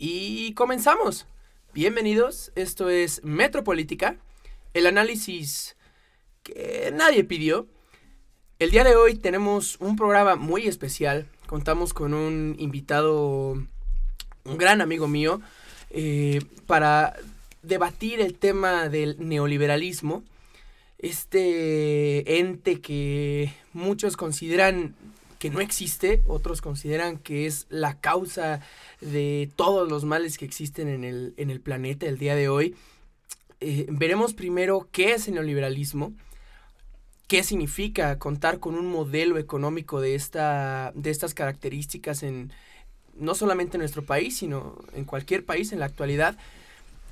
Y comenzamos. Bienvenidos, esto es Metropolítica, el análisis que nadie pidió. El día de hoy tenemos un programa muy especial. Contamos con un invitado, un gran amigo mío, eh, para debatir el tema del neoliberalismo. Este ente que muchos consideran que no existe, otros consideran que es la causa de todos los males que existen en el, en el planeta el día de hoy. Eh, veremos primero qué es el neoliberalismo, qué significa contar con un modelo económico de, esta, de estas características en no solamente en nuestro país, sino en cualquier país en la actualidad.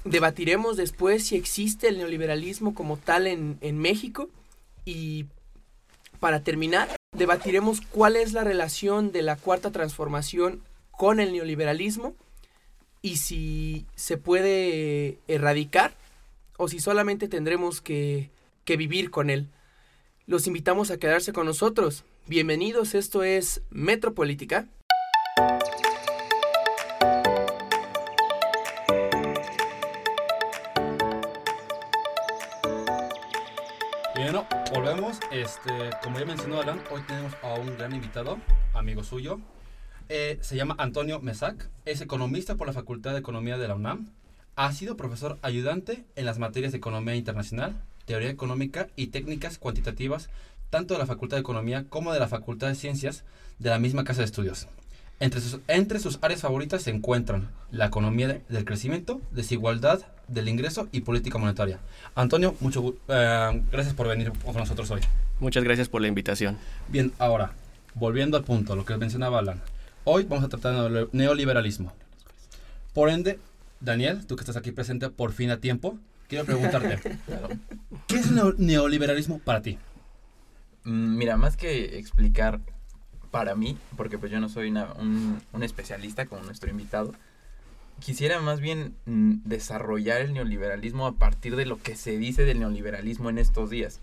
Debatiremos después si existe el neoliberalismo como tal en, en México y para terminar, debatiremos cuál es la relación de la cuarta transformación con el neoliberalismo y si se puede erradicar o si solamente tendremos que, que vivir con él. Los invitamos a quedarse con nosotros. Bienvenidos, esto es Metropolítica. Bueno, volvemos. Este, como ya mencionó Alan, hoy tenemos a un gran invitado, amigo suyo. Eh, se llama Antonio Mesac, es economista por la Facultad de Economía de la UNAM. Ha sido profesor ayudante en las materias de Economía Internacional, Teoría Económica y Técnicas Cuantitativas, tanto de la Facultad de Economía como de la Facultad de Ciencias de la misma casa de estudios. Entre sus, entre sus áreas favoritas se encuentran la economía de- del crecimiento, desigualdad del ingreso y política monetaria. Antonio, mucho, eh, gracias por venir con nosotros hoy. Muchas gracias por la invitación. Bien, ahora, volviendo al punto, lo que mencionaba Alan. Hoy vamos a tratar de neo- neoliberalismo. Por ende, Daniel, tú que estás aquí presente por fin a tiempo, quiero preguntarte, ¿qué es el neo- neoliberalismo para ti? Mm, Mira, más que explicar para mí, porque pues yo no soy una- un, un especialista como nuestro invitado, quisiera más bien mm, desarrollar el neoliberalismo a partir de lo que se dice del neoliberalismo en estos días.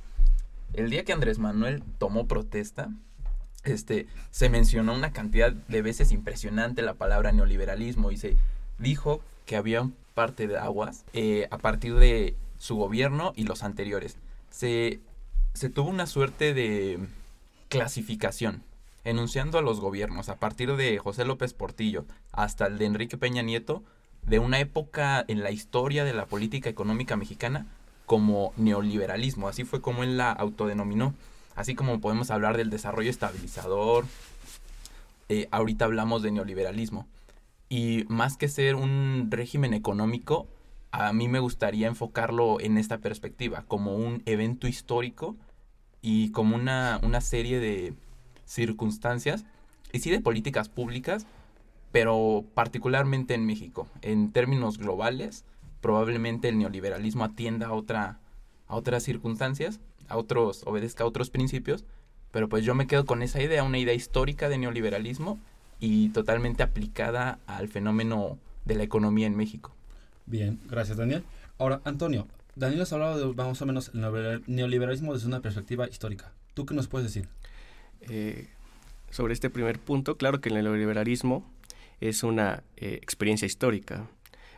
El día que Andrés Manuel tomó protesta, este, se mencionó una cantidad de veces impresionante la palabra neoliberalismo y se dijo que había un parte de aguas eh, a partir de su gobierno y los anteriores. Se, se tuvo una suerte de clasificación, enunciando a los gobiernos a partir de José López Portillo hasta el de Enrique Peña Nieto, de una época en la historia de la política económica mexicana como neoliberalismo, así fue como él la autodenominó, así como podemos hablar del desarrollo estabilizador, eh, ahorita hablamos de neoliberalismo, y más que ser un régimen económico, a mí me gustaría enfocarlo en esta perspectiva, como un evento histórico y como una, una serie de circunstancias, y sí de políticas públicas, pero particularmente en México. En términos globales, probablemente el neoliberalismo atienda a, otra, a otras circunstancias, a otros, obedezca a otros principios, pero pues yo me quedo con esa idea, una idea histórica de neoliberalismo y totalmente aplicada al fenómeno de la economía en México. Bien, gracias Daniel. Ahora, Antonio, Daniel ha hablado de más o menos el neoliberal- neoliberalismo desde una perspectiva histórica. ¿Tú qué nos puedes decir? Eh, sobre este primer punto, claro que el neoliberalismo es una eh, experiencia histórica.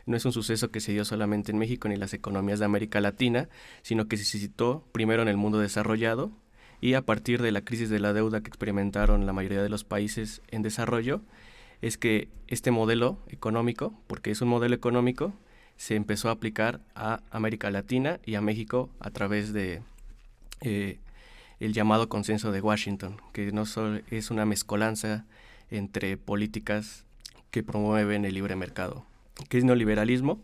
No es un suceso que se dio solamente en México ni en las economías de América Latina, sino que se suscitó primero en el mundo desarrollado y a partir de la crisis de la deuda que experimentaron la mayoría de los países en desarrollo, es que este modelo económico, porque es un modelo económico, se empezó a aplicar a América Latina y a México a través de eh, el llamado consenso de Washington, que no solo es una mezcolanza entre políticas que promueven el libre mercado. ¿Qué es neoliberalismo?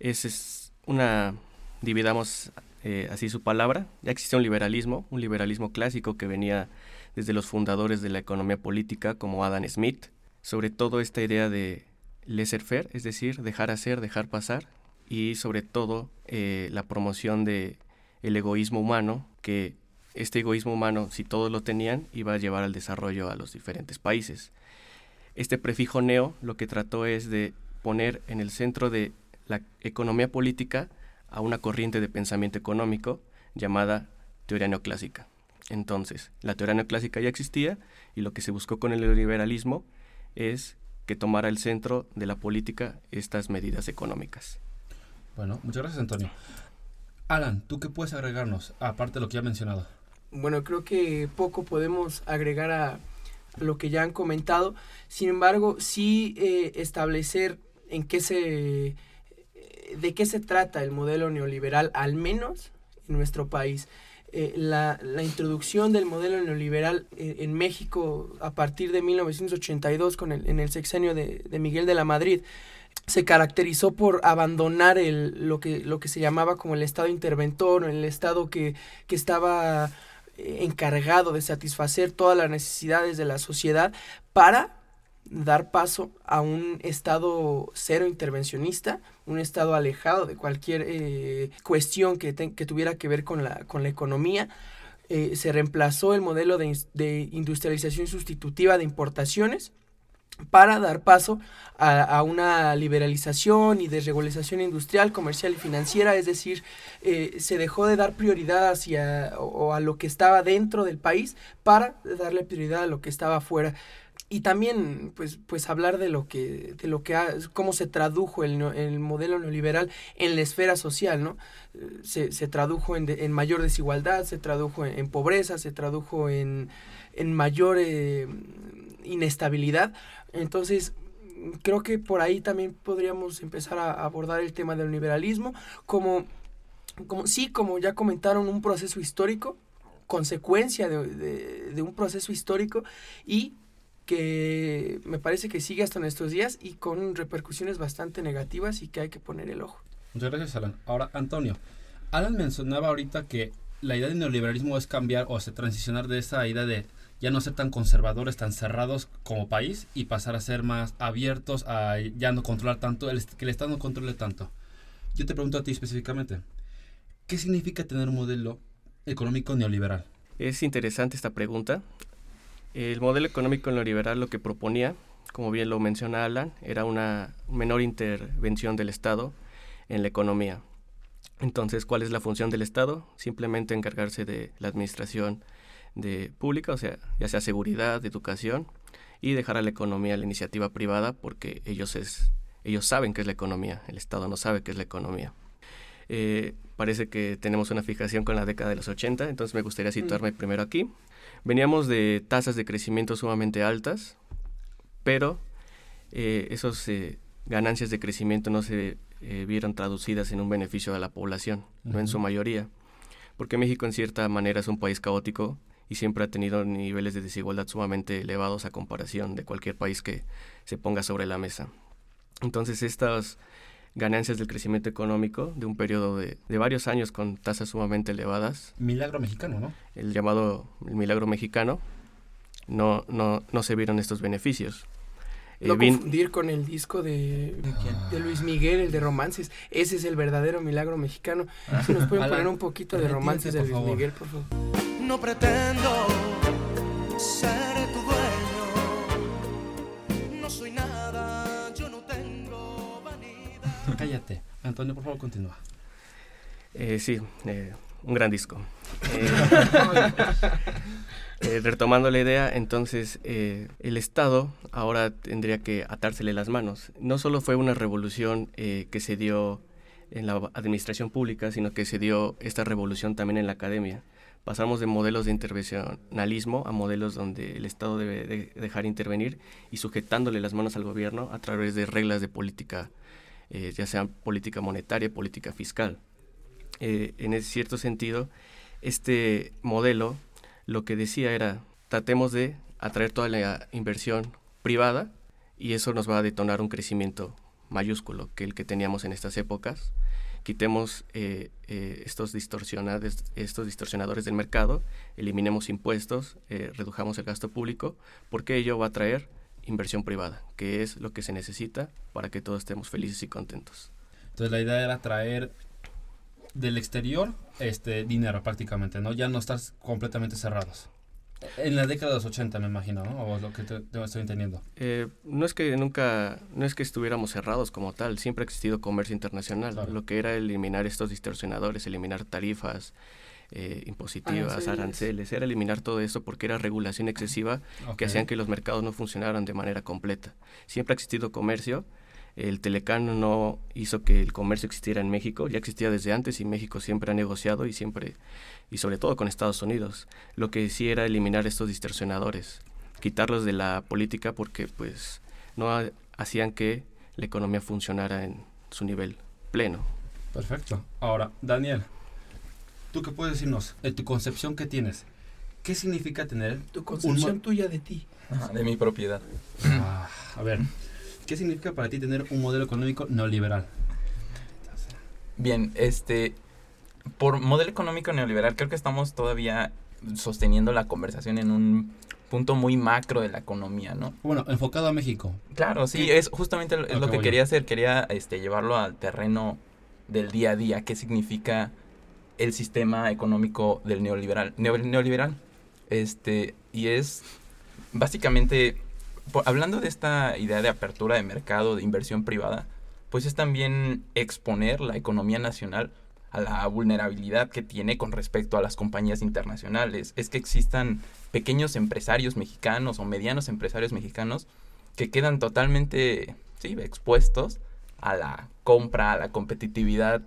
Es, es una, dividamos eh, así su palabra, ya existe un liberalismo, un liberalismo clásico que venía desde los fundadores de la economía política como Adam Smith, sobre todo esta idea de laissez-faire, es decir, dejar hacer, dejar pasar, y sobre todo eh, la promoción de el egoísmo humano, que este egoísmo humano, si todos lo tenían, iba a llevar al desarrollo a los diferentes países. Este prefijo neo lo que trató es de poner en el centro de la economía política a una corriente de pensamiento económico llamada teoría neoclásica. Entonces, la teoría neoclásica ya existía y lo que se buscó con el neoliberalismo es que tomara el centro de la política estas medidas económicas. Bueno, muchas gracias Antonio. Alan, ¿tú qué puedes agregarnos, aparte de lo que ya mencionado? Bueno, creo que poco podemos agregar a, lo que ya han comentado. Sin embargo, sí eh, establecer en qué se, eh, de qué se trata el modelo neoliberal, al menos en nuestro país. Eh, la, la, introducción del modelo neoliberal en México a partir de 1982 con el, en el sexenio de, de Miguel de la Madrid se caracterizó por abandonar el, lo, que, lo que se llamaba como el Estado interventor, el Estado que, que estaba eh, encargado de satisfacer todas las necesidades de la sociedad para dar paso a un estado cero intervencionista, un estado alejado de cualquier eh, cuestión que, que, tuviera que ver con la, con la economía. Eh, se reemplazó el modelo de, de industrialización sustitutiva de importaciones para dar paso a, una liberalización y desregularización industrial, comercial y financiera, es decir, eh, se dejó de dar prioridad hacia o, a lo que estaba dentro del país para darle prioridad a lo que estaba afuera y también pues pues hablar de lo que de lo que ha, cómo se tradujo el, el modelo neoliberal en la esfera social no se, se tradujo en, en, mayor desigualdad se tradujo en, pobreza se tradujo en, en mayor eh, inestabilidad entonces, creo que por ahí también podríamos empezar a abordar el tema del liberalismo como, como sí, como ya comentaron, un proceso histórico, consecuencia de, de, un proceso histórico y que me parece que sigue hasta nuestros días y con repercusiones bastante negativas y que hay que poner el ojo. Muchas gracias, Alan. Ahora, Antonio, Alan mencionaba ahorita que la idea del neoliberalismo es cambiar o se transicionar de esa idea de ya no ser tan conservadores, tan cerrados como país y pasar a ser más abiertos a ya no controlar tanto, el, que el Estado no controle tanto. Yo te pregunto a ti específicamente, ¿qué significa tener un modelo económico neoliberal? Es interesante esta pregunta. El modelo económico neoliberal lo que proponía, como bien lo menciona Alan, era una menor intervención del Estado en la economía. Entonces, ¿cuál es la función del Estado? Simplemente encargarse de la administración de pública, o sea, ya sea seguridad, educación, y dejar a la economía, a la iniciativa privada, porque ellos, es, ellos saben qué es la economía, el Estado no sabe qué es la economía. Eh, parece que tenemos una fijación con la década de los 80, entonces me gustaría mm. situarme primero aquí. Veníamos de tasas de crecimiento sumamente altas, pero eh, esas eh, ganancias de crecimiento no se vieron traducidas en un beneficio a la población, no en su mayoría, porque México en cierta manera es un país caótico y siempre ha tenido niveles de desigualdad sumamente elevados a comparación de cualquier país que se ponga sobre la mesa. Entonces estas ganancias del crecimiento económico de un periodo de, varios años con tasas sumamente elevadas. Milagro mexicano, ¿no? El llamado milagro mexicano, no, no, no se vieron estos beneficios. No eh, confundir con el disco de, ¿De, Luis Miguel, el de romances. Ese es el verdadero milagro mexicano. Si nos pueden poner un poquito de romances de Luis Miguel, por favor. No pretendo ser tu dueño. No soy nada, yo no tengo vanidad. Cállate. Antonio, por favor, continúa. Eh, sí, eh, un gran disco. Eh, retomando la idea, entonces eh, el Estado ahora tendría que atársele las manos. No solo fue una revolución eh, que se dio en la administración pública, sino que se dio esta revolución también en la academia. Pasamos de modelos de intervencionalismo a modelos donde el Estado debe dejar intervenir y sujetándole las manos al gobierno a través de reglas de política, ya sea política monetaria, política fiscal. en ese cierto sentido, este modelo lo que decía era, tratemos de atraer toda la inversión privada y eso nos va a detonar un crecimiento mayúsculo que el que teníamos en estas épocas. Quitemos eh, eh, estos, distorsionadores, estos distorsionadores del mercado, eliminemos impuestos, eh, redujamos el gasto público, porque ello va a traer inversión privada, que es lo que se necesita para que todos estemos felices y contentos. Entonces la idea era traer del exterior este dinero prácticamente, ¿no? Ya no estás completamente cerrados. En la década de los 80, me imagino, ¿no? O lo que te, estoy entendiendo. Eh, no es que nunca, no es que estuviéramos cerrados como tal, siempre ha existido comercio internacional. Lo que era eliminar estos distorsionadores, eliminar tarifas, eh, impositivas, Aranceles. aranceles. era eliminar todo eso porque era regulación excesiva que hacían que los mercados no funcionaran de manera completa. Siempre ha existido comercio, el Telecán no hizo que el comercio existiera en México, ya existía desde antes y México siempre ha negociado y siempre, y sobre todo con Estados Unidos. Lo que sí era eliminar estos distorsionadores, quitarlos de la política porque pues no ha- hacían que la economía funcionara en su nivel pleno. Perfecto. Ahora, Daniel, ¿tú qué puedes decirnos? En tu concepción que tienes, ¿qué significa tener... Tu concepción tuya de ti. Ajá, de mi propiedad. Ah, a ver, ¿qué significa para ti tener un modelo económico neoliberal? Bien, este, por modelo económico neoliberal, creo que estamos todavía sosteniendo la conversación en un punto muy macro de la economía, ¿no? Bueno, enfocado a México. Claro, sí, ¿Qué? es justamente lo- es Lo lo que quería hacer, quería este, llevarlo al terreno del día a día, qué significa el sistema económico del neoliberal, neo- neoliberal. Este, y es básicamente, hablando de esta idea de apertura de mercado, de inversión privada, pues es también exponer la economía nacional a la vulnerabilidad que tiene con respecto a las compañías internacionales. Es que existan pequeños empresarios mexicanos o medianos empresarios mexicanos que quedan totalmente sí, expuestos a la compra, a la competitividad,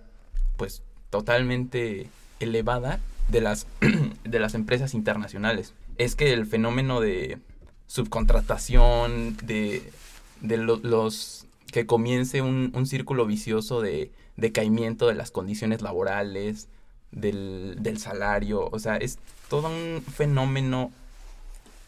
pues totalmente elevada de las, de las empresas internacionales. Es que el fenómeno de subcontratación, de, de lo- los que comience un, un círculo vicioso de decaimiento de las condiciones laborales, del, del salario, o sea, es todo un fenómeno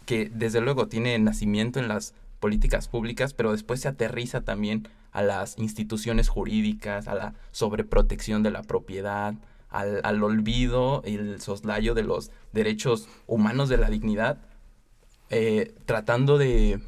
que desde luego tiene nacimiento en las políticas públicas, pero después se aterriza también a las instituciones jurídicas, a la sobreprotección de la propiedad, al, al olvido y el soslayo de los derechos humanos de la dignidad, eh, tratando de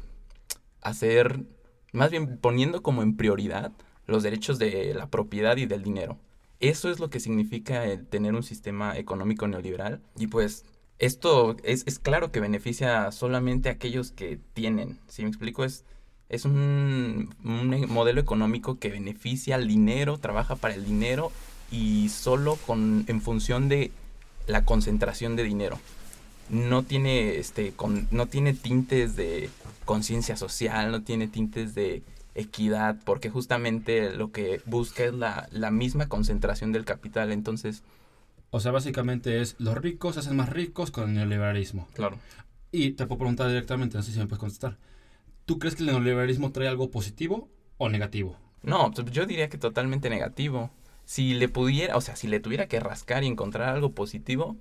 hacer, más bien poniendo como en prioridad los derechos de la propiedad y del dinero. Eso es lo que significa el tener un sistema económico neoliberal. Y pues esto es, es claro que beneficia solamente a aquellos que tienen. Si me explico, es, es un, un modelo económico que beneficia al dinero, trabaja para el dinero y solo con, en función de la concentración de dinero. No tiene, este, con, no tiene tintes de conciencia social, no tiene tintes de equidad, porque justamente lo que busca es la, la misma concentración del capital. Entonces, O sea, básicamente es los ricos se hacen más ricos con el neoliberalismo. claro. Y te puedo preguntar directamente, no sé si me puedes contestar. ¿Tú crees que el neoliberalismo trae algo positivo o negativo? No, yo diría que totalmente negativo. Si le pudiera, o sea, si le tuviera que rascar y encontrar algo positivo,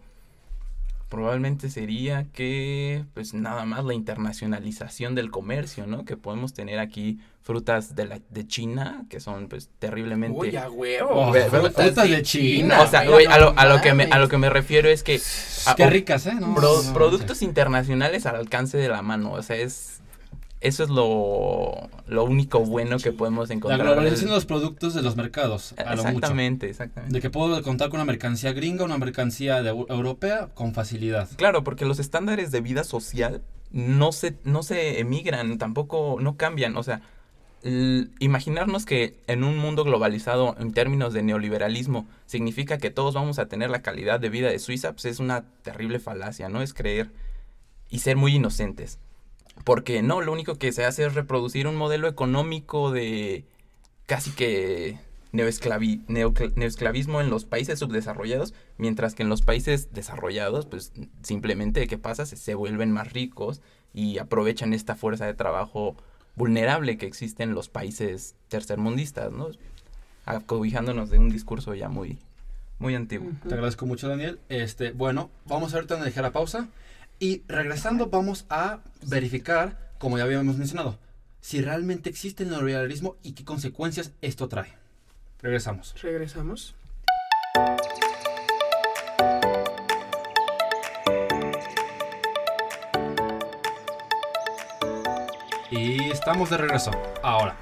probablemente sería que, pues nada más la internacionalización del comercio, ¿no? Que podemos tener aquí frutas de, la, de China, que son, pues, terriblemente... Uy, a huevo. Oh, frutas de China, o sea, güey, a, lo, a lo que me, a lo que me refiero es que Qué ricas, ¿eh? No, pro- no, no, productos internacionales al alcance de la mano, o sea, es... Eso es lo, lo único bueno que podemos La encontrar. globalización de los productos de los mercados, a lo mucho. Exactamente, exactamente. De que puedo contar con una mercancía gringa, una mercancía de eu- europea con facilidad. Claro, porque los estándares de vida social no se, no se emigran, tampoco no cambian. O sea, imaginarnos que en un mundo globalizado en términos de neoliberalismo significa que todos vamos a tener la calidad de vida de Suiza, pues es una terrible falacia, ¿no? Es creer y ser muy inocentes. Porque no, lo único que se hace es reproducir un modelo económico de casi que neoesclavi- neocl- neoesclavismo en los países subdesarrollados, mientras que en los países desarrollados, pues simplemente, ¿qué pasa? Se, se vuelven más ricos y aprovechan esta fuerza de trabajo vulnerable que existe en los países tercermundistas, ¿no? Acobijándonos de un discurso ya muy, muy antiguo. Te agradezco mucho, Daniel. Este, bueno, vamos ahorita a dejar la pausa. Y regresando, vamos a verificar, como ya habíamos mencionado, si realmente existe el neoliberalismo y qué consecuencias esto trae. Regresamos. Regresamos. Y estamos de regreso. Ahora,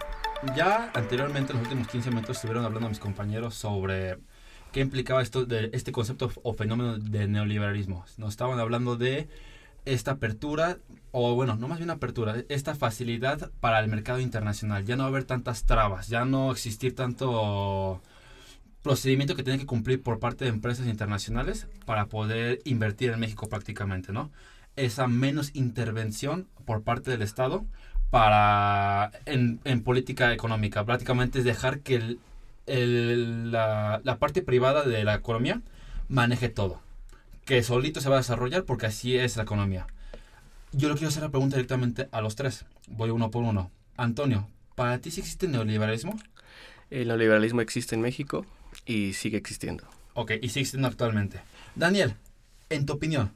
ya anteriormente, en los últimos 15 minutos, estuvieron hablando mis compañeros sobre qué implicaba esto de este concepto o fenómeno de neoliberalismo. Nos estaban hablando de esta apertura, o bueno, no más bien apertura, esta facilidad para el mercado internacional. Ya no haber tantas trabas, ya no existir tanto procedimiento que tiene que cumplir por parte de empresas internacionales para poder invertir en México prácticamente, ¿no? Esa menos intervención por parte del Estado para en, en política económica. Prácticamente es dejar que el, el- la, la parte privada de la economía maneje todo. Que solito se va a desarrollar porque así es la economía. Yo le quiero hacer la pregunta directamente a los tres. Voy uno por uno. Antonio, ¿para ti sí existe neoliberalismo? El neoliberalismo existe en México y sigue existiendo. Ok, y sigue existiendo actualmente. Daniel, en tu opinión,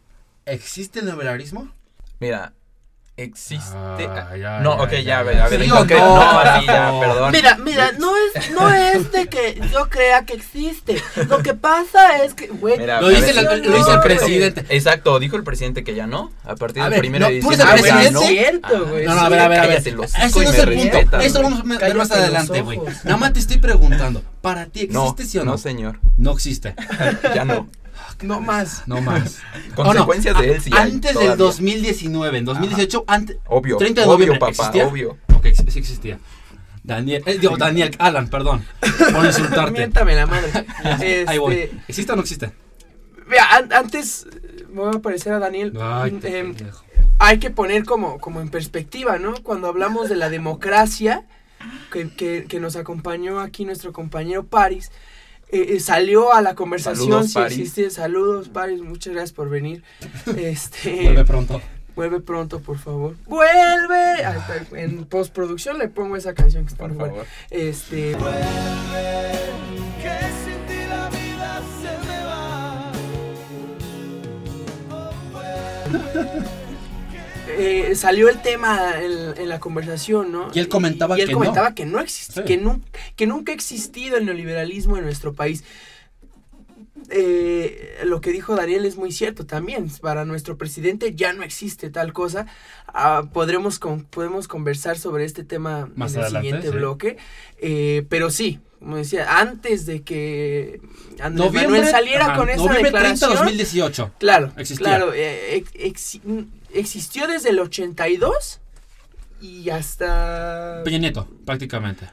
¿existe el neoliberalismo? Mira, existe... Ah, ya, no, ya, ok, ya, ya, a ver, a ver. ¿Sí no, no, ya, perdón. Mira, mira, no es, no es de que yo crea que existe. Lo que pasa es que, güey, Lo lo dice el presidente. Exacto, dijo el presidente que ya no. A partir A del ver, primero no, de ¿tú eres diciembre. ya presidente? no. Cierto, güey. No, no, a ver, a ver, a ver. Cállate los hocico Eso no es el punto. Eso vamos a ver Cállate más adelante, güey. Nada más te estoy preguntando. ¿Para ti No, existe sí o no? no, señor. No existe. Ya no. No más. No más. Consecuencias Oh, no, de él sí Antes del 2019, en 2018, antes, Obvio, 30 de obvio, noviembre, papá, ¿existía? obvio. Ok, sí sí existía. Daniel, eh, digo, Daniel, Alan, perdón, por insultarte. Miéntame la madre. Ahí voy. Este, ¿Existe o no existe? Mira, an- antes me voy a parecer a Daniel. Ay, Mm, te em, hay que poner como, como en perspectiva, ¿no? Cuando hablamos de la democracia, que, que- que nos acompañó aquí nuestro compañero Paris, eh, eh, salió a la conversación Saludos, si Paris. existe. Saludos, Paris, muchas gracias por venir. Este, Vuelve pronto. vuelve pronto, por favor. ¡Vuelve! En postproducción le pongo esa canción que está Por muy buena. favor. Este, que sin ti la vida se me va. eh, salió el tema en, en la conversación, ¿no? Y él comentaba y él que comentaba no. que no existe, Sí. que, nu- que nunca ha existido el neoliberalismo en nuestro país. Eh, lo que dijo Daniel es muy cierto también. Para nuestro presidente ya no existe tal cosa. Ah, podremos, con- podemos conversar sobre este tema Más en el adelante, siguiente sí. bloque. Eh, pero sí, como decía, antes de que Andrés Manuel saliera ajá, con esa noviembre 30 declaración. 2018. Claro, Existía. claro. eh, ex- existió desde el 82 y hasta Peña Nieto, prácticamente.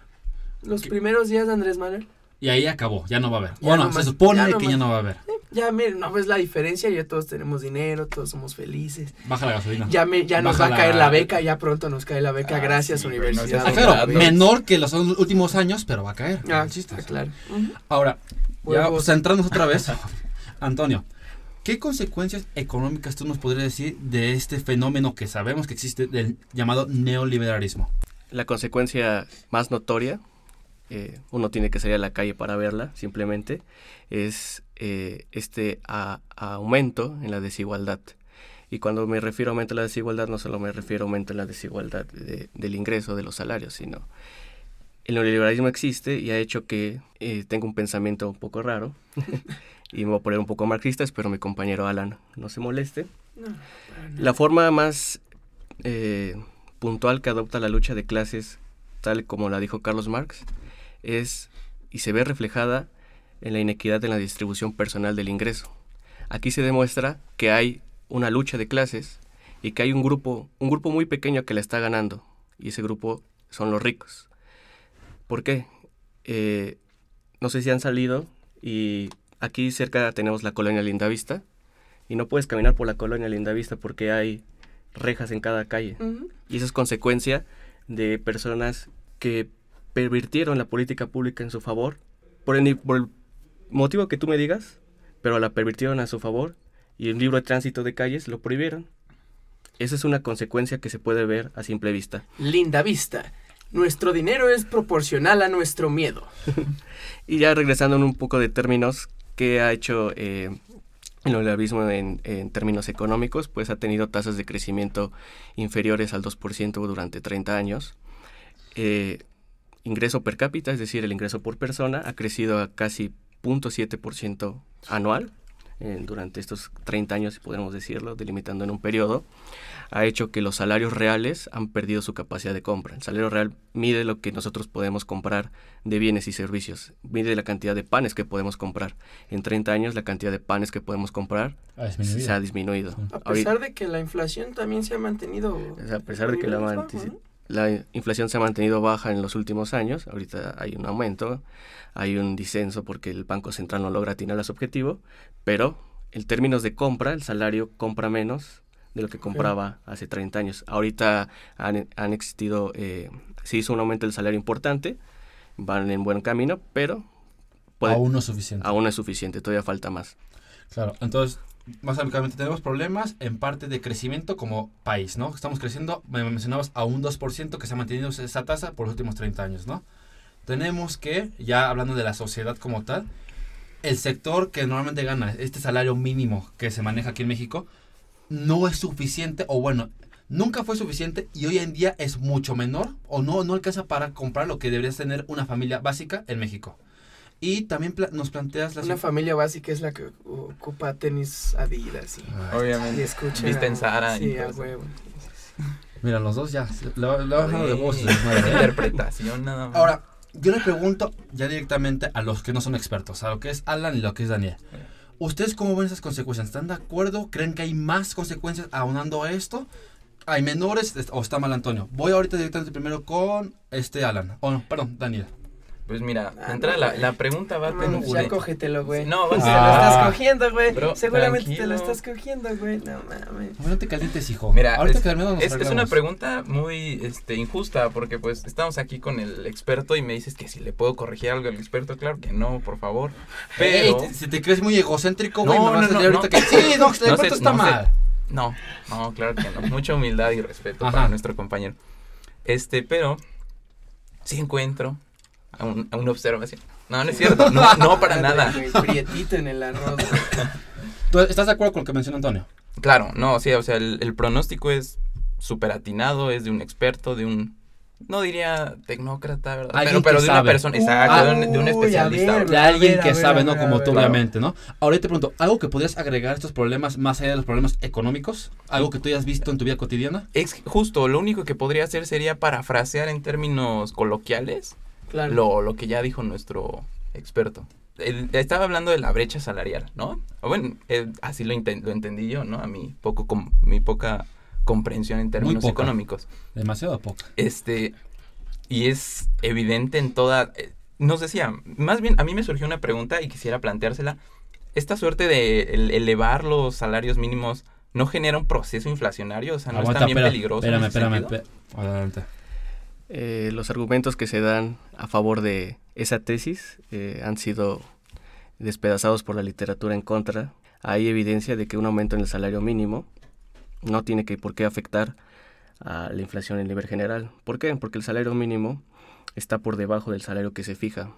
los primeros días de Andrés Manuel. Y ahí acabó, ya no va a haber. Ya bueno, no se supone ya no que más. ya no va a haber. Ya miren, no ves la diferencia, ya todos tenemos dinero, todos somos felices. Baja la gasolina. Ya me, ya nos va a caer la- beca, ya pronto nos cae la beca, Ah, gracias sí, universidad. no Ah, claro, menor que los últimos años, pero va a caer. Ah, El chiste. claro. Ahora, ya Huevos. centrándonos otra vez, Antonio, ¿qué consecuencias económicas tú nos podrías decir de este fenómeno que sabemos que existe del llamado neoliberalismo? La consecuencia más notoria, eh, uno tiene que salir a la calle para verla, simplemente, es eh, este a- a aumento en la desigualdad. Y cuando me refiero a aumento en la desigualdad, no solo me refiero a aumento en la desigualdad de- del ingreso, de los salarios, sino el neoliberalismo existe y ha hecho que eh, tenga un pensamiento un poco raro. y me voy a poner un poco marxista, espero mi compañero Alan no se moleste. No. La forma más eh, puntual que adopta la lucha de clases, tal como la dijo Carlos Marx, es y se ve reflejada en la inequidad en la distribución personal del ingreso. Aquí se demuestra que hay una lucha de clases y que hay un grupo, un grupo muy pequeño que la está ganando y ese grupo son los ricos. ¿Por qué? Eh, no sé si han salido y aquí cerca tenemos la colonia Lindavista y no puedes caminar por la colonia Lindavista porque hay rejas en cada calle. Y eso es consecuencia de personas que pervirtieron la política pública en su favor, por el, por el motivo que tú me digas, pero la pervirtieron a su favor y el libro de tránsito de calles lo prohibieron. Esa es una consecuencia que se puede ver a simple vista. Linda vista. Nuestro dinero es proporcional a nuestro miedo. Y ya regresando en un poco de términos que ha hecho eh, el neoliberalismo en, en términos económicos, pues ha tenido tasas de crecimiento inferiores al 2% durante 30 años. Eh, ingreso per cápita, es decir, el ingreso por persona, ha crecido a casi 0.7% anual eh, durante estos 30 años, si podemos decirlo, delimitando en un periodo, ha hecho que los salarios reales han perdido su capacidad de compra. El salario real mide lo que nosotros podemos comprar de bienes y servicios, mide la cantidad de panes que podemos comprar. En 30 años la cantidad de panes que podemos comprar se ha disminuido. A Ahorita- pesar de que la inflación también se ha mantenido. a pesar de que la ¿no? La inflación se ha mantenido baja en los últimos años, ahorita hay un aumento, hay un disenso porque el Banco Central no logra atinar a su objetivo, pero en términos de compra, el salario compra menos de lo que compraba hace 30 años. Ahorita han, han existido, eh, se hizo un aumento del salario importante, van en buen camino, pero puede- Aún no es suficiente. aún no es suficiente, todavía falta más. Claro, entonces, básicamente tenemos problemas en parte de crecimiento como país, ¿no? Estamos creciendo, me mencionabas, a un 2% que se ha mantenido esa tasa por los últimos 30 años, ¿no? Tenemos que, ya hablando de la sociedad como tal, el sector que normalmente gana este salario mínimo que se maneja aquí en México no es suficiente, o bueno, nunca fue suficiente y hoy en día es mucho menor o no, no alcanza para comprar lo que debería tener una familia básica en México. Y también pla- nos planteas la Una familia básica es la que ocupa tenis Adidas y, y Obviamente. escucha. Dispensara y Sí, a eso. huevo. Mira, los dos ya. Le he bajado de voz. Interpretación nada más. Ahora, yo le pregunto ya directamente a los que no son expertos, a lo que es Alan y lo que es Daniel. ¿Ustedes cómo ven esas consecuencias? ¿Están de acuerdo? ¿Creen que hay más consecuencias aunando a esto? ¿Hay menores o está mal Antonio? Voy ahorita directamente primero con este Alan. O no, perdón, Daniel. Pues mira, Ah, entra no, la, la pregunta va a No, tener- ya cógetelo, güey. No, va a Si ser- te lo estás cogiendo, güey. Seguramente te lo estás cogiendo, güey. No mames. No te calientes, hijo. Mira, ahorita es, que nos es, es una pregunta muy este, injusta porque pues estamos aquí con el experto y me dices que si le puedo corregir algo al experto, claro que no, por favor. Ey, Pero te- si te crees muy egocéntrico, güey, No, me vas no, a decir no, ahorita no. que sí, no, el No sé, experto está no sé. mal. no, no, claro que no. Mucha humildad y respeto Ajá. para nuestro compañero. Este, pero sí encuentro a, un- a una observación. No, no es cierto. No, no para nada. Prietito en el arroz. ¿Tú ¿Estás de acuerdo con lo que menciona Antonio? Claro, no, sí, o sea, el, el pronóstico es súper atinado, es de un experto, de un, no diría tecnócrata, ¿verdad? Pero pero de una persona, exacto, de, un, de especialista. ver, De alguien ver, que ver, sabe, ¿no? ver, Como tú, obviamente, ¿no? Ahorita te pregunto, ¿algo que podrías agregar a estos problemas más allá de los problemas económicos? ¿Algo que tú hayas visto en tu vida cotidiana? Es justo, lo único que podría hacer sería parafrasear en términos coloquiales Claro. lo, lo que ya dijo nuestro experto. Él estaba hablando de la brecha salarial, ¿no? Bueno, él- así lo, lo entendí yo, ¿no? A mi, poco com- mi poca comprensión en términos poca. económicos. Demasiado poca. Este, y es evidente en toda... eh, nos decía, más bien a mí me surgió una pregunta y quisiera planteársela. Esta suerte de el- elevar los salarios mínimos no genera un proceso inflacionario, o sea, no es Aguanta, también espera, peligroso. Espérame, espérame. sentido? espé- Adelante. Eh, los argumentos que se dan a favor de esa tesis eh, han sido despedazados por la literatura en contra. Hay evidencia de que un aumento en el salario mínimo no tiene que por qué afectar a la inflación en nivel general. ¿Por qué? Porque el salario mínimo está por debajo del salario que se fija.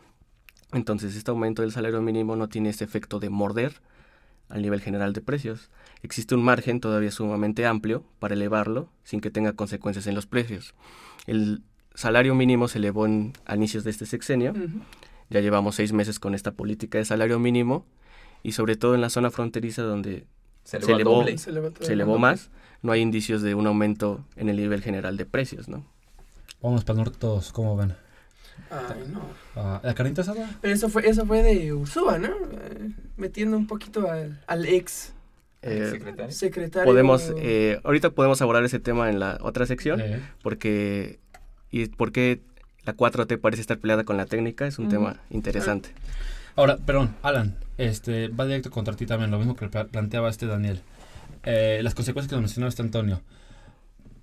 Entonces, este aumento del salario mínimo no tiene ese efecto de morder al nivel general de precios. Existe un margen todavía sumamente amplio para elevarlo sin que tenga consecuencias en los precios. El salario mínimo se elevó en, a inicios de este sexenio. Ujú. Ya llevamos seis meses con esta política de salario mínimo y sobre todo en la zona fronteriza donde Se Se elevó al elevó. doble. Se elevó se el elevó más, no hay indicios de un aumento en el nivel general de precios, ¿no? Vamos para el norte todos, ¿cómo ven? Ay, no. Ah, ¿La carnita asada? Pero eso fue, eso fue de Ursúa, ¿no? Eh, metiendo un poquito al, al ex Eh, Secretario. secretario. podemos, eh, ahorita podemos abordar ese tema en la otra sección, Eh, porque y por qué la 4T parece estar peleada con la técnica es un tema interesante. Ahora, perdón, Alan, este, va directo contra ti también, lo mismo que pla- planteaba este Daniel. Eh, las consecuencias que nos mencionaba este Antonio.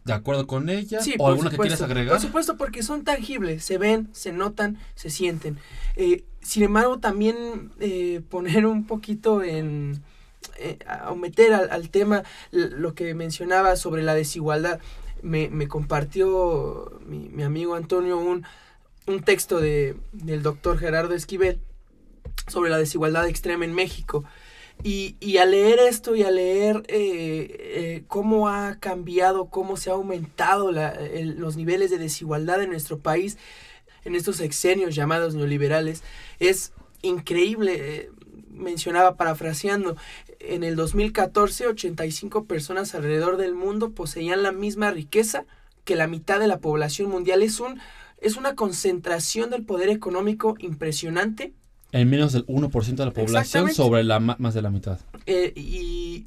¿De acuerdo con ella? Sí, ¿O por alguna que quieras supuesto. agregar? Por supuesto, porque son tangibles, se ven, se notan, se sienten. Eh, sin embargo, también eh, poner un poquito en... eh, a meter al, al tema lo que mencionaba sobre la desigualdad. Me, compartió mi, mi amigo Antonio un, un texto de, del doctor Gerardo Esquivel sobre la desigualdad extrema en México. Y, y al leer esto y al leer eh, eh, cómo ha cambiado, cómo se ha aumentado los niveles de desigualdad en nuestro país en estos sexenios llamados neoliberales, es increíble. eh, mencionaba parafraseando, en el 2014 85 personas alrededor del mundo poseían la misma riqueza que la mitad de la población mundial. Es, un, es una concentración del poder económico impresionante En menos del 1% de la población sobre la más de la mitad. eh, y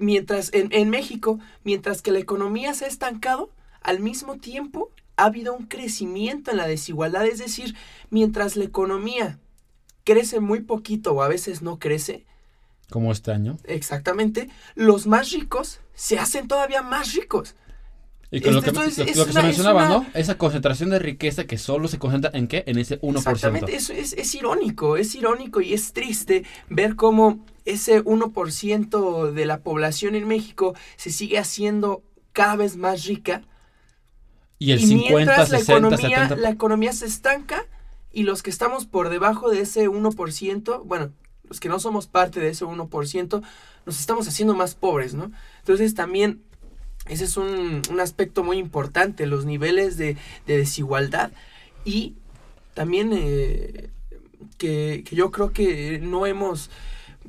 mientras en, en México, mientras que la economía se ha estancado, al mismo tiempo ha habido un crecimiento en la desigualdad, es decir, mientras la economía crece muy poquito o a veces no crece, Como este año. exactamente, los más ricos se hacen todavía más ricos. Y con lo Este, que, lo- es lo que se una- es mencionaba, una- ¿no? Esa concentración de riqueza que solo se concentra en qué? En ese 1%. Exactamente, es, es irónico, es irónico y es triste ver cómo ese 1% de la población en México se sigue haciendo cada vez más rica Y el y 50, mientras la 60, economía, 70. la economía se estanca y los que estamos por debajo de ese 1%, bueno, los que no somos parte de ese 1%, nos estamos haciendo más pobres, ¿no? Entonces también ese es un, un aspecto muy importante, los niveles de, de desigualdad y también eh, que, que yo creo que no hemos,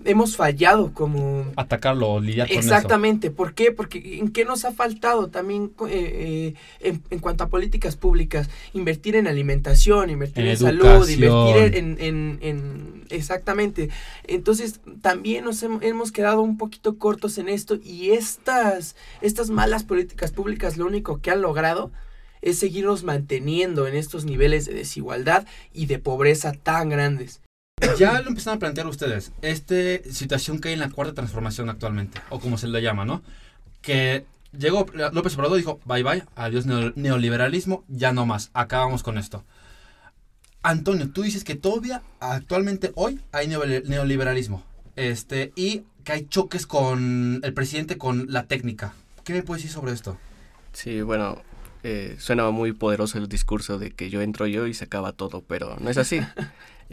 hemos fallado como, Atacarlo o lidiar con eso. Exactamente, ¿por qué? Porque ¿en qué nos ha faltado también eh, eh, en, en cuanto a políticas públicas? Invertir en alimentación, invertir en, En salud, invertir en, en- en- Exactamente. Entonces, también nos hem- hemos quedado un poquito cortos en esto y estas, estas malas políticas públicas lo único que han logrado es seguirnos manteniendo en estos niveles de desigualdad y de pobreza tan grandes. Ya lo empezaron a plantear ustedes. Esta situación que hay en la cuarta transformación actualmente, o como se le llama, ¿no? Que llegó López Obrador dijo, bye bye, adiós neo- neoliberalismo, ya no más, acabamos con esto. Antonio, tú dices que todavía actualmente hoy hay neoliberalismo. Este, y que hay choques con el presidente con la técnica. ¿Qué me puedes decir sobre esto? Sí, bueno, eh, suena muy poderoso el discurso de que yo entro yo y se acaba todo, pero no es así.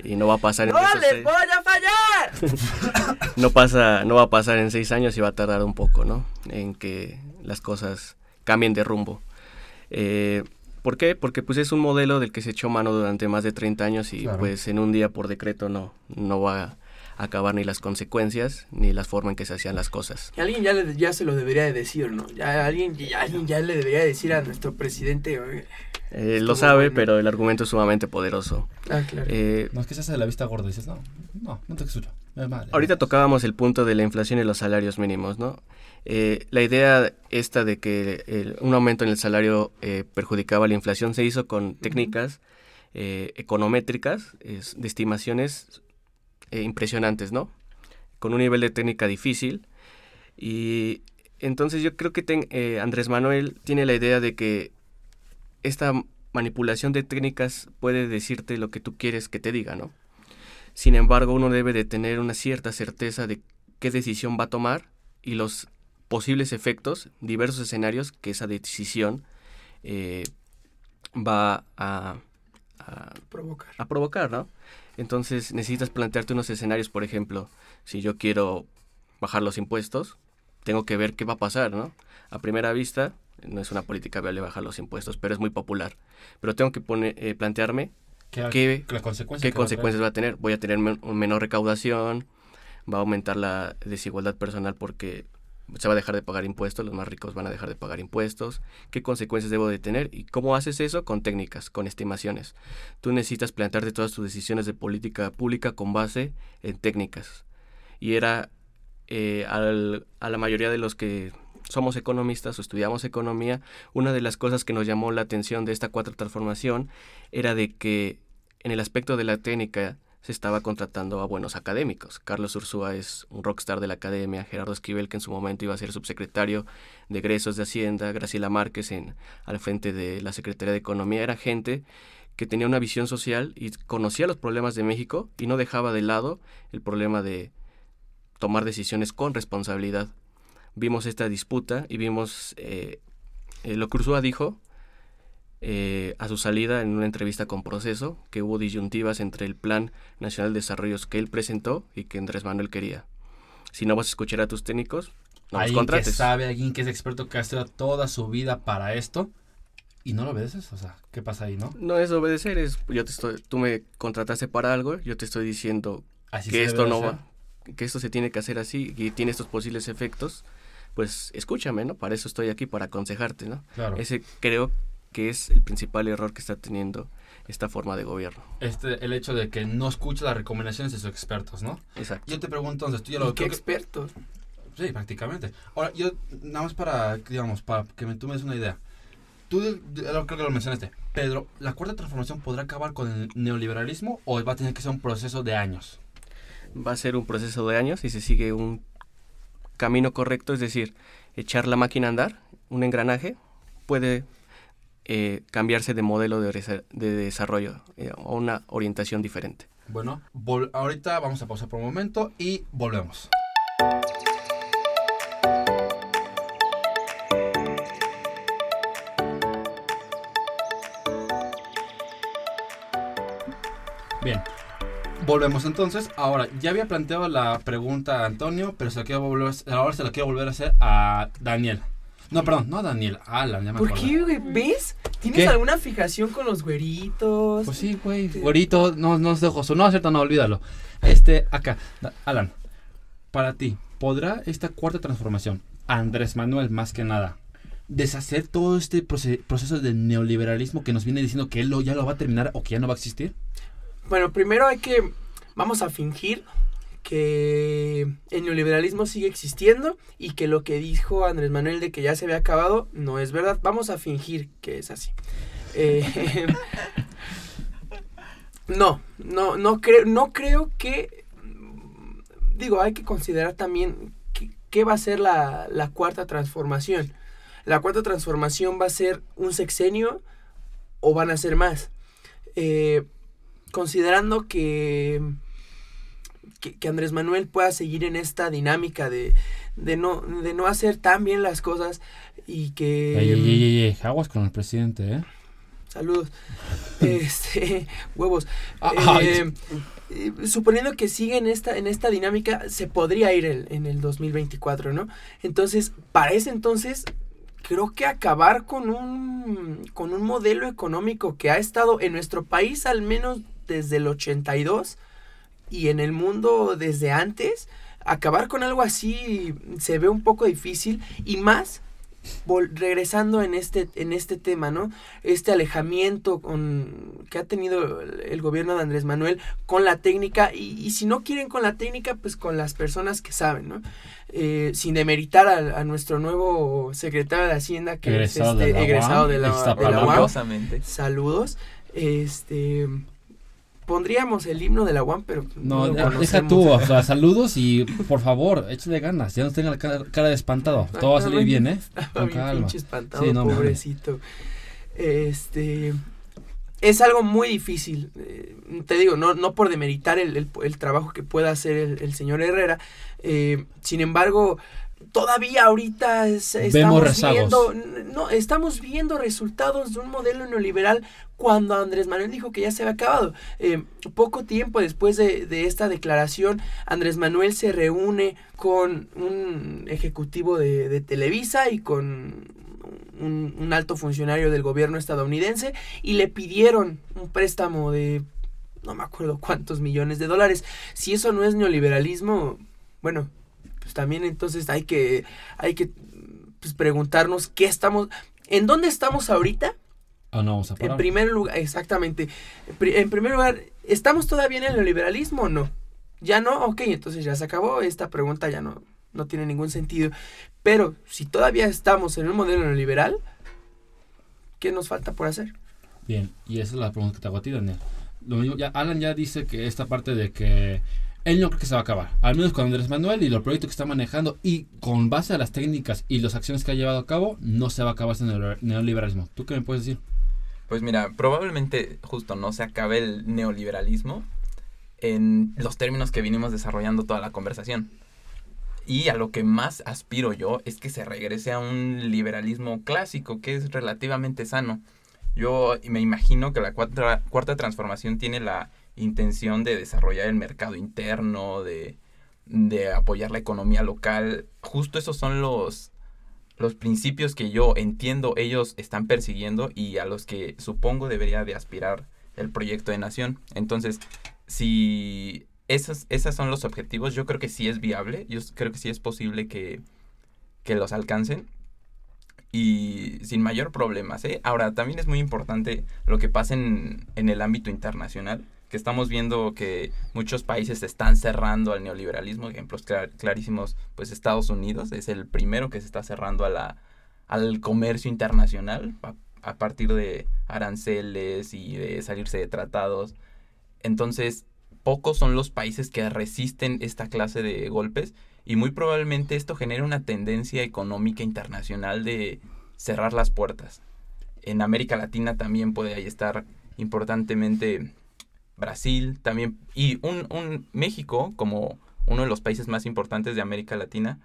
Y no va a pasar en ¡No esos les seis- voy a fallar! no pasa, no va a pasar en seis años y va a tardar un poco, ¿no? En que las cosas cambien de rumbo. Eh, ¿Por qué? Porque pues es un modelo del que se echó mano durante más de 30 años y Claro. pues en un día por decreto no, no va a acabar ni las consecuencias ni la forma en que se hacían las cosas. Y alguien ya, le- ya se lo debería de decir, ¿no? Ya alguien ya, alguien ya le debería decir a nuestro presidente. Eh, lo sabe, bueno. pero el argumento es sumamente poderoso. Ah, claro. Eh, No es que se hace de la vista gorda, dices, no, no, no te vale". Ahorita tocábamos el punto de la inflación y los salarios mínimos, ¿no? Eh, la idea esta de que el- un aumento en el salario eh, perjudicaba la inflación se hizo con técnicas eh, econométricas, es- de estimaciones eh, impresionantes, ¿no? Con un nivel de técnica difícil. Y entonces yo creo que ten- eh, Andrés Manuel tiene la idea de que esta manipulación de técnicas puede decirte lo que tú quieres que te diga, ¿no? Sin embargo, uno debe de tener una cierta certeza de qué decisión va a tomar y los posibles efectos, diversos escenarios que esa decisión eh, va a, a- Provocar. a provocar, ¿no? Entonces necesitas plantearte unos escenarios, por ejemplo, si yo quiero bajar los impuestos, tengo que ver qué va a pasar, ¿no? A primera vista, no es una política viable bajar los impuestos, pero es muy popular. Pero tengo que poner, eh, plantearme ¿Qué, ¿Qué- la consecuencia ¿Qué que va a consecuencias va a tener? Voy a tener men- menor recaudación, va a aumentar la desigualdad personal porque se va a dejar de pagar impuestos, los más ricos van a dejar de pagar impuestos. ¿Qué consecuencias debo de tener? ¿Y cómo haces eso? Con técnicas, con estimaciones. Tú necesitas plantearte todas tus decisiones de política pública con base en técnicas. Y era eh, al- a la mayoría de los que somos economistas o estudiamos economía, una de las cosas que nos llamó la atención de esta cuarta transformación era de que en el aspecto de la técnica se estaba contratando a buenos académicos. Carlos Ursúa es un rockstar de la academia, Gerardo Esquivel, que en su momento iba a ser subsecretario de egresos de Hacienda, Graciela Márquez en, al frente de la Secretaría de Economía, era gente que tenía una visión social y conocía los problemas de México y no dejaba de lado el problema de tomar decisiones con responsabilidad. Vimos esta disputa y vimos eh, eh, lo que Ursúa dijo eh, a su salida en una entrevista con Proceso, que hubo disyuntivas entre el Plan Nacional de Desarrollos que él presentó y que Andrés Manuel quería. Si no vas a escuchar a tus técnicos, no los alguien que contrates. sabe, alguien que es experto, que ha estudiado toda su vida para esto y no lo obedeces, o sea, ¿qué pasa ahí, no? No es obedecer, es yo te estoy, tú me contrataste para algo, yo te estoy diciendo Así que esto no va, que esto se tiene que hacer así y tiene estos posibles efectos, pues escúchame, ¿no? Para eso estoy aquí, para aconsejarte, ¿no? Claro. Ese creo que es el principal error que está teniendo esta forma de gobierno. Este, el hecho de que no escucha las recomendaciones de sus expertos, ¿no? Exacto. Yo te pregunto, entonces, tú ya ¿Y lo qué que- expertos? Sí, prácticamente. Ahora, yo, nada más para, digamos, para que me, tú me des una idea. tú creo que lo mencionaste. Pedro, ¿la cuarta transformación podrá acabar con el neoliberalismo o va a tener que ser un proceso de años? Va a ser un proceso de años y se sigue un camino correcto, es decir, echar la máquina a andar, un engranaje, puede eh, cambiarse de modelo de, desarrollo eh, a una orientación diferente. Bueno, ahorita vamos a pausar por un momento y volvemos. Bien, volvemos entonces. Ahora, ya había planteado la pregunta a Antonio, pero se la ahora se la quiero volver a hacer a Daniel. No, perdón, no a Daniel, a Alan, ya me ¿Por acordé. qué, güey? ¿Ves? ¿Tienes ¿Qué? alguna fijación con los güeritos? Pues sí, güey. Güerito, no, no es de. No, es cierto, no, olvídalo. Este, acá, Alan, para ti, ¿podrá esta cuarta transformación, Andrés Manuel más que nada, deshacer todo este proce- proceso de neoliberalismo que nos viene diciendo que él lo, ya lo va a terminar o que ya no va a existir? Bueno, primero hay que. Vamos a fingir que el neoliberalismo sigue existiendo y que lo que dijo Andrés Manuel de que ya se había acabado no es verdad. Vamos a fingir que es así. Eh, no, no, no creo, no creo que. Digo, hay que considerar también qué, va a ser la, la cuarta transformación. La cuarta transformación va a ser un sexenio o van a ser más. Eh, considerando que, que, que Andrés Manuel pueda seguir en esta dinámica de, de, no, de no hacer tan bien las cosas y que... Ey, aguas con el presidente, ¿eh? Saludos. este, huevos. Ah, Eh, eh, suponiendo que sigue en esta, en esta dinámica, se podría ir el- en el 2024, ¿no? Entonces, para ese entonces, creo que acabar con un, con un modelo económico que ha estado en nuestro país al menos desde el 82 y en el mundo desde antes, acabar con algo así se ve un poco difícil y más vol- regresando en este en este tema, ¿no? Este alejamiento con que ha tenido el, gobierno de Andrés Manuel con la técnica y, y si no quieren con la técnica, pues con las personas que saben, ¿no? Eh, sin demeritar a, a nuestro nuevo secretario de Hacienda que Egresado es de este la egresado UAM, de la, de la. UAM. Saludos. Este pondríamos el himno de la UAM, pero No, lo ya, deja tú, o sea, saludos y por favor, échale ganas, ya no tenga la cara, cara de espantado, todo va a salir bien, ¿eh? Con calma. espantado, Sí, no pobrecito. Este es algo muy difícil. eh, te digo, no, no por demeritar el, el- el trabajo que pueda hacer el, el señor Herrera. eh, sin embargo, todavía ahorita es- estamos rezagos. viendo. No, estamos viendo resultados de un modelo neoliberal cuando Andrés Manuel dijo que ya se había acabado. Eh, poco tiempo después de, de esta declaración, Andrés Manuel se reúne con un ejecutivo de, de Televisa y con un, un alto funcionario del gobierno estadounidense y le pidieron un préstamo de no me acuerdo cuántos millones de dólares. Si eso no es neoliberalismo, bueno, pues también entonces hay que hay que pues, preguntarnos qué estamos en dónde estamos ahorita Ah, no, vamos a parar. en primer lugar, exactamente. En pri- En primer lugar, ¿estamos todavía en el neoliberalismo o no? Ya no, ok, entonces ya se acabó. Esta pregunta ya no, no tiene ningún sentido. Pero si todavía estamos en un modelo neoliberal, ¿qué nos falta por hacer? Bien, y esa es la pregunta que te hago a ti, Daniel. Lo mismo, ya, Alan ya dice que esta parte de que él no cree que se va a acabar, al menos con Andrés Manuel y los proyectos que está manejando y con base a las técnicas y las acciones que ha llevado a cabo, no se va a acabar ese neoliber- neoliberalismo. ¿Tú qué me puedes decir? Pues mira, probablemente justo no se acabe el neoliberalismo en los términos que vinimos desarrollando toda la conversación. Y a lo que más aspiro yo es que se regrese a un liberalismo clásico, que es relativamente sano. Yo me imagino que la cuarta, cuarta transformación tiene la intención de desarrollar el mercado interno, de, de apoyar la economía local. Justo esos son los, los principios que yo entiendo ellos están persiguiendo y a los que supongo debería de aspirar el proyecto de nación. Entonces, si esos, son los objetivos, yo creo que sí es viable, yo creo que sí es posible que, que los alcancen y sin mayor problemas. ¿eh? Ahora, también es muy importante lo que pasa en, en el ámbito internacional, que estamos viendo que muchos países se están cerrando al neoliberalismo, ejemplos clar- clarísimos, pues Estados Unidos es el primero que se está cerrando a la, al comercio internacional, a, a partir de aranceles y de salirse de tratados. Entonces, pocos son los países que resisten esta clase de golpes y muy probablemente esto genera una tendencia económica internacional de cerrar las puertas. En América Latina también puede ahí estar importantemente Brasil, también, y un, un México como uno de los países más importantes de América Latina,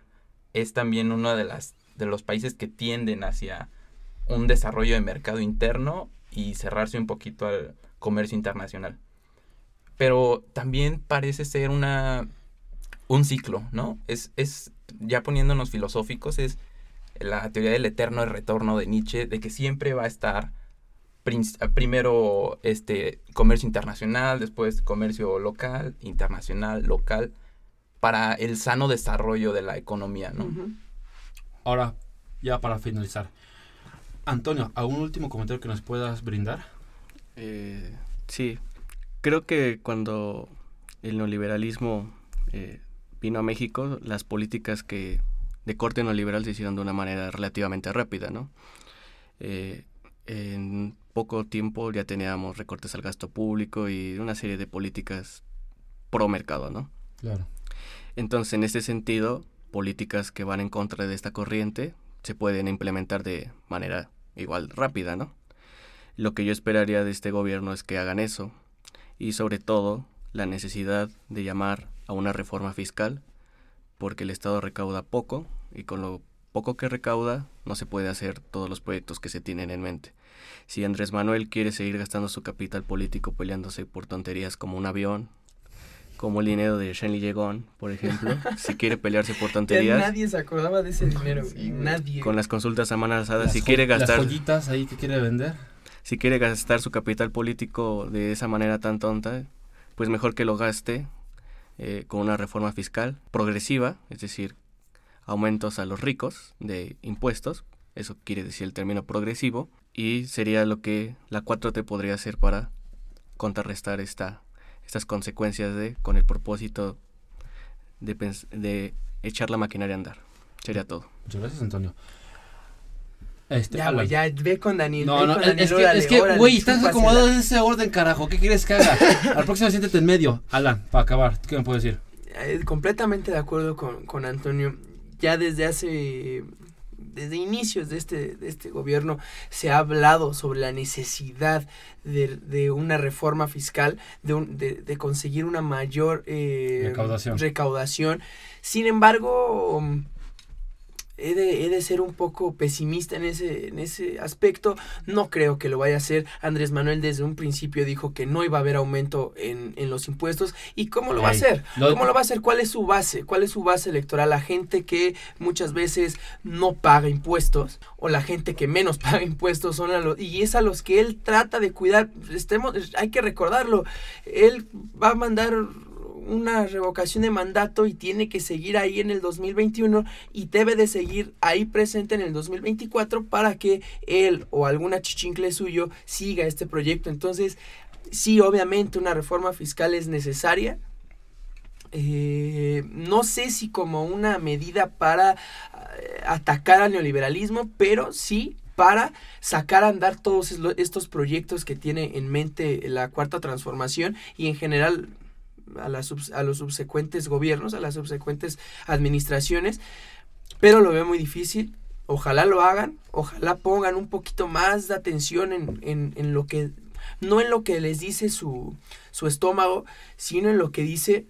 es también uno de, las, de los países que tienden hacia un desarrollo de mercado interno y cerrarse un poquito al comercio internacional. Pero también parece ser una, un ciclo, ¿no? Es, es, ya poniéndonos filosóficos, es la teoría del eterno retorno de Nietzsche, de que siempre va a estar primero este comercio internacional, después comercio local, internacional, local, para el sano desarrollo de la economía, ¿no? Ahora, ya para finalizar. Antonio, ¿algún último comentario que nos puedas brindar? Eh, sí, creo que cuando el neoliberalismo eh, vino a México, las políticas que de corte neoliberal se hicieron de una manera relativamente rápida, ¿no? Eh, en poco tiempo ya teníamos recortes al gasto público y una serie de políticas pro mercado, ¿no? Claro. Entonces, en este sentido, políticas que van en contra de esta corriente se pueden implementar de manera igual rápida, ¿no? Lo que yo esperaría de este gobierno es que hagan eso y sobre todo la necesidad de llamar a una reforma fiscal porque el Estado recauda poco y con lo poco que recauda no se puede hacer todos los proyectos que se tienen en mente. Si Andrés Manuel quiere seguir gastando su capital político peleándose por tonterías como un avión, como el dinero de Shenley Yegon, por ejemplo, si quiere pelearse por tonterías. nadie se acordaba de ese dinero, nadie. Con las consultas a mano alzada, si quiere gastar. Las joyitas ahí que quiere vender. Si quiere gastar su capital político de esa manera tan tonta, pues mejor que lo gaste eh, con una reforma fiscal progresiva, es decir, aumentos a los ricos de impuestos, eso quiere decir el término progresivo, y sería lo que la 4T podría hacer para contrarrestar esta estas consecuencias de con el propósito de, de echar la maquinaria a andar. Sería todo. Muchas gracias, Antonio. Este, ya, güey, ya ve con Daniel. No, no, es, que, es que, güey, estás acomodado en ese orden, carajo. ¿Qué quieres que haga? Al próximo siéntete en medio. Alan, para acabar, ¿qué me puedes decir? Eh, completamente de acuerdo con, con Antonio. Ya desde hace desde inicios de este, de este gobierno se ha hablado sobre la necesidad de, de una reforma fiscal, de, un, de, de conseguir una mayor eh, recaudación. recaudación. Sin embargo, he de, he de, ser un poco pesimista en ese, en ese aspecto. No creo que lo vaya a hacer. Andrés Manuel desde un principio dijo que no iba a haber aumento en, en los impuestos. ¿Y cómo lo va a hacer? ¿Cómo lo va a hacer? ¿Cuál es su base? ¿Cuál es su base electoral? La gente que muchas veces no paga impuestos o la gente que menos paga impuestos son a los, y es a los que él trata de cuidar. Estemos, hay que recordarlo. Él va a mandar una revocación de mandato y tiene que seguir ahí en el 2021 y debe de seguir ahí presente en el 2024 para que él o alguna chichincle suyo siga este proyecto. Entonces, sí, obviamente una reforma fiscal es necesaria. Eh, no sé si como una medida para eh, atacar al neoliberalismo, pero sí para sacar a andar todos estos proyectos que tiene en mente la cuarta transformación y en general a, las, a los subsecuentes gobiernos, a las subsecuentes administraciones, pero lo veo muy difícil. Ojalá lo hagan, ojalá pongan un poquito más de atención en, en, en lo que, no en lo que les dice su, su estómago, sino en lo que dice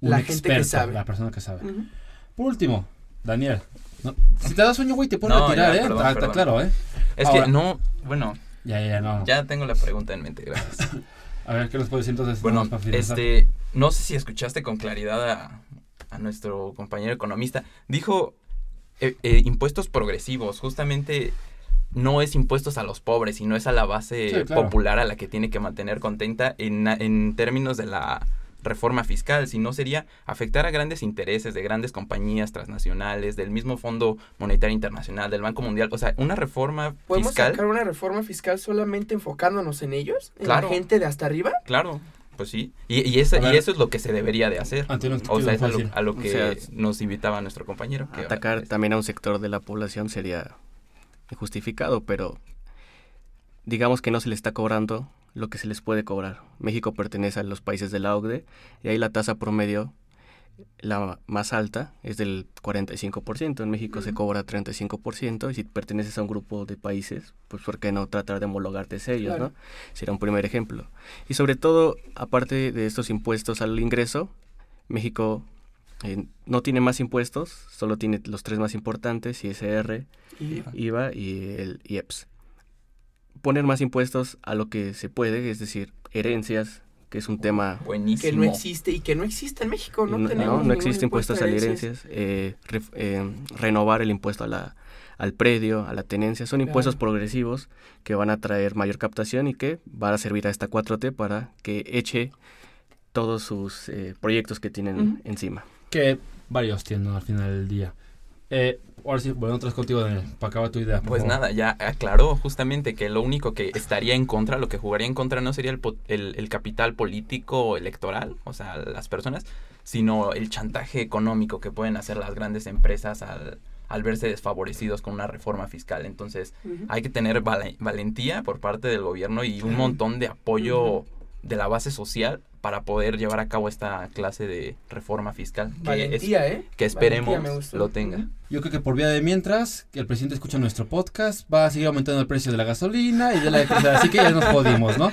Un la experto, gente que sabe. La persona que sabe. Uh -huh. Por último, Daniel. No, si te da sueño, güey, te pones No, a tirar, ya, ¿eh? perdón, está, perdón. claro, ¿eh? Es Ahora- que no, bueno, ya, ya, no. ya tengo la pregunta en mente, gracias. A ver, ¿qué nos puedes decir entonces? Bueno, este, no sé si escuchaste con claridad a, a nuestro compañero economista. Dijo eh, eh, impuestos progresivos, justamente no es impuestos a los pobres, sino es a la base Sí, claro. popular a la que tiene que mantener contenta en, en términos de la reforma fiscal, si no sería afectar a grandes intereses de grandes compañías transnacionales, del mismo Fondo Monetario Internacional, del Banco Mundial, o sea, una reforma ¿Podemos fiscal, sacar una reforma fiscal solamente enfocándonos en ellos? ¿En Claro. la gente de hasta arriba? claro, pues sí, y, y, esa- y eso es lo que se debería de hacer. Antonio, ¿qué O sea, es a lo, a lo O que sea, nos invitaba nuestro compañero. que Atacar ahora- también a un sector de la población sería injustificado, pero digamos que no se le está cobrando lo que se les puede cobrar. México pertenece a los países de la OCDE y ahí la tasa promedio, la más alta, es del 45%. En México se cobra 35% y si perteneces a un grupo de países, pues ¿por qué no tratar de homologarte ellos, Claro. no? Será un primer ejemplo. Y sobre todo, aparte de estos impuestos al ingreso, México eh, no tiene más impuestos, solo tiene los tres más importantes, ISR, IVA y el IEPS. Poner más impuestos a lo que se puede, es decir, herencias, que es un tema... Buenísimo. que no existe y que no existe en México, no, no, tenemos no ningún existe impuesto a herencias. eh, eh, renovar el impuesto a la, al predio, a la tenencia. Son impuestos Claro. progresivos que van a traer mayor captación y que van a servir a esta 4T para que eche todos sus eh, proyectos que tienen encima. Que varios tienen al final del día. Eh, ahora sí, bueno, otra vez contigo, Daniel, para acabar tu idea. Pues favor. nada, ya aclaró justamente que lo único que estaría en contra, lo que jugaría en contra no sería el, po- el, el capital político electoral, o sea, las personas, sino el chantaje económico que pueden hacer las grandes empresas al, al verse desfavorecidos con una reforma fiscal. Entonces, hay que tener vale- valentía por parte del gobierno y un montón de apoyo de la base social para poder llevar a cabo esta clase de reforma fiscal. Que, es- Valentía, ¿eh? que esperemos lo tenga. Yo creo que por vía de mientras, que el presidente escucha nuestro podcast, va a seguir aumentando el precio de la gasolina y de la electricidad, así que ya nos jodimos, ¿no?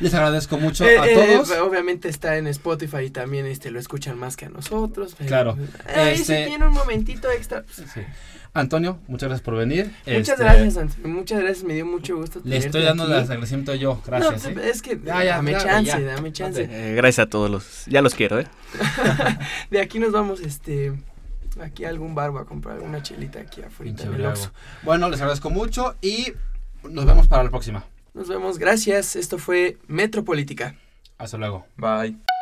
Les agradezco mucho Eh, a eh, todos. obviamente está en Spotify y también este, lo escuchan más que a nosotros. pero- Claro. Ahí sí Este- tiene un momentito extra. pues, Sí. Antonio, muchas gracias por venir. Muchas Este, gracias, Antonio. Muchas gracias. Me dio mucho gusto. Le estoy dando aquí. las agradecimiento yo, gracias. No, ¿eh? pues, es que Ya, ya, dame ya, chance, ya. dame chance. Eh, gracias a todos los... Ya los quiero, ¿eh? De aquí nos vamos, este, aquí a algún barbo a comprar alguna chelita aquí afuera en el. Oxxo. Bueno, les agradezco mucho y nos vemos para la próxima. Nos vemos, gracias. Esto fue Metropolítica. Hasta luego. Bye.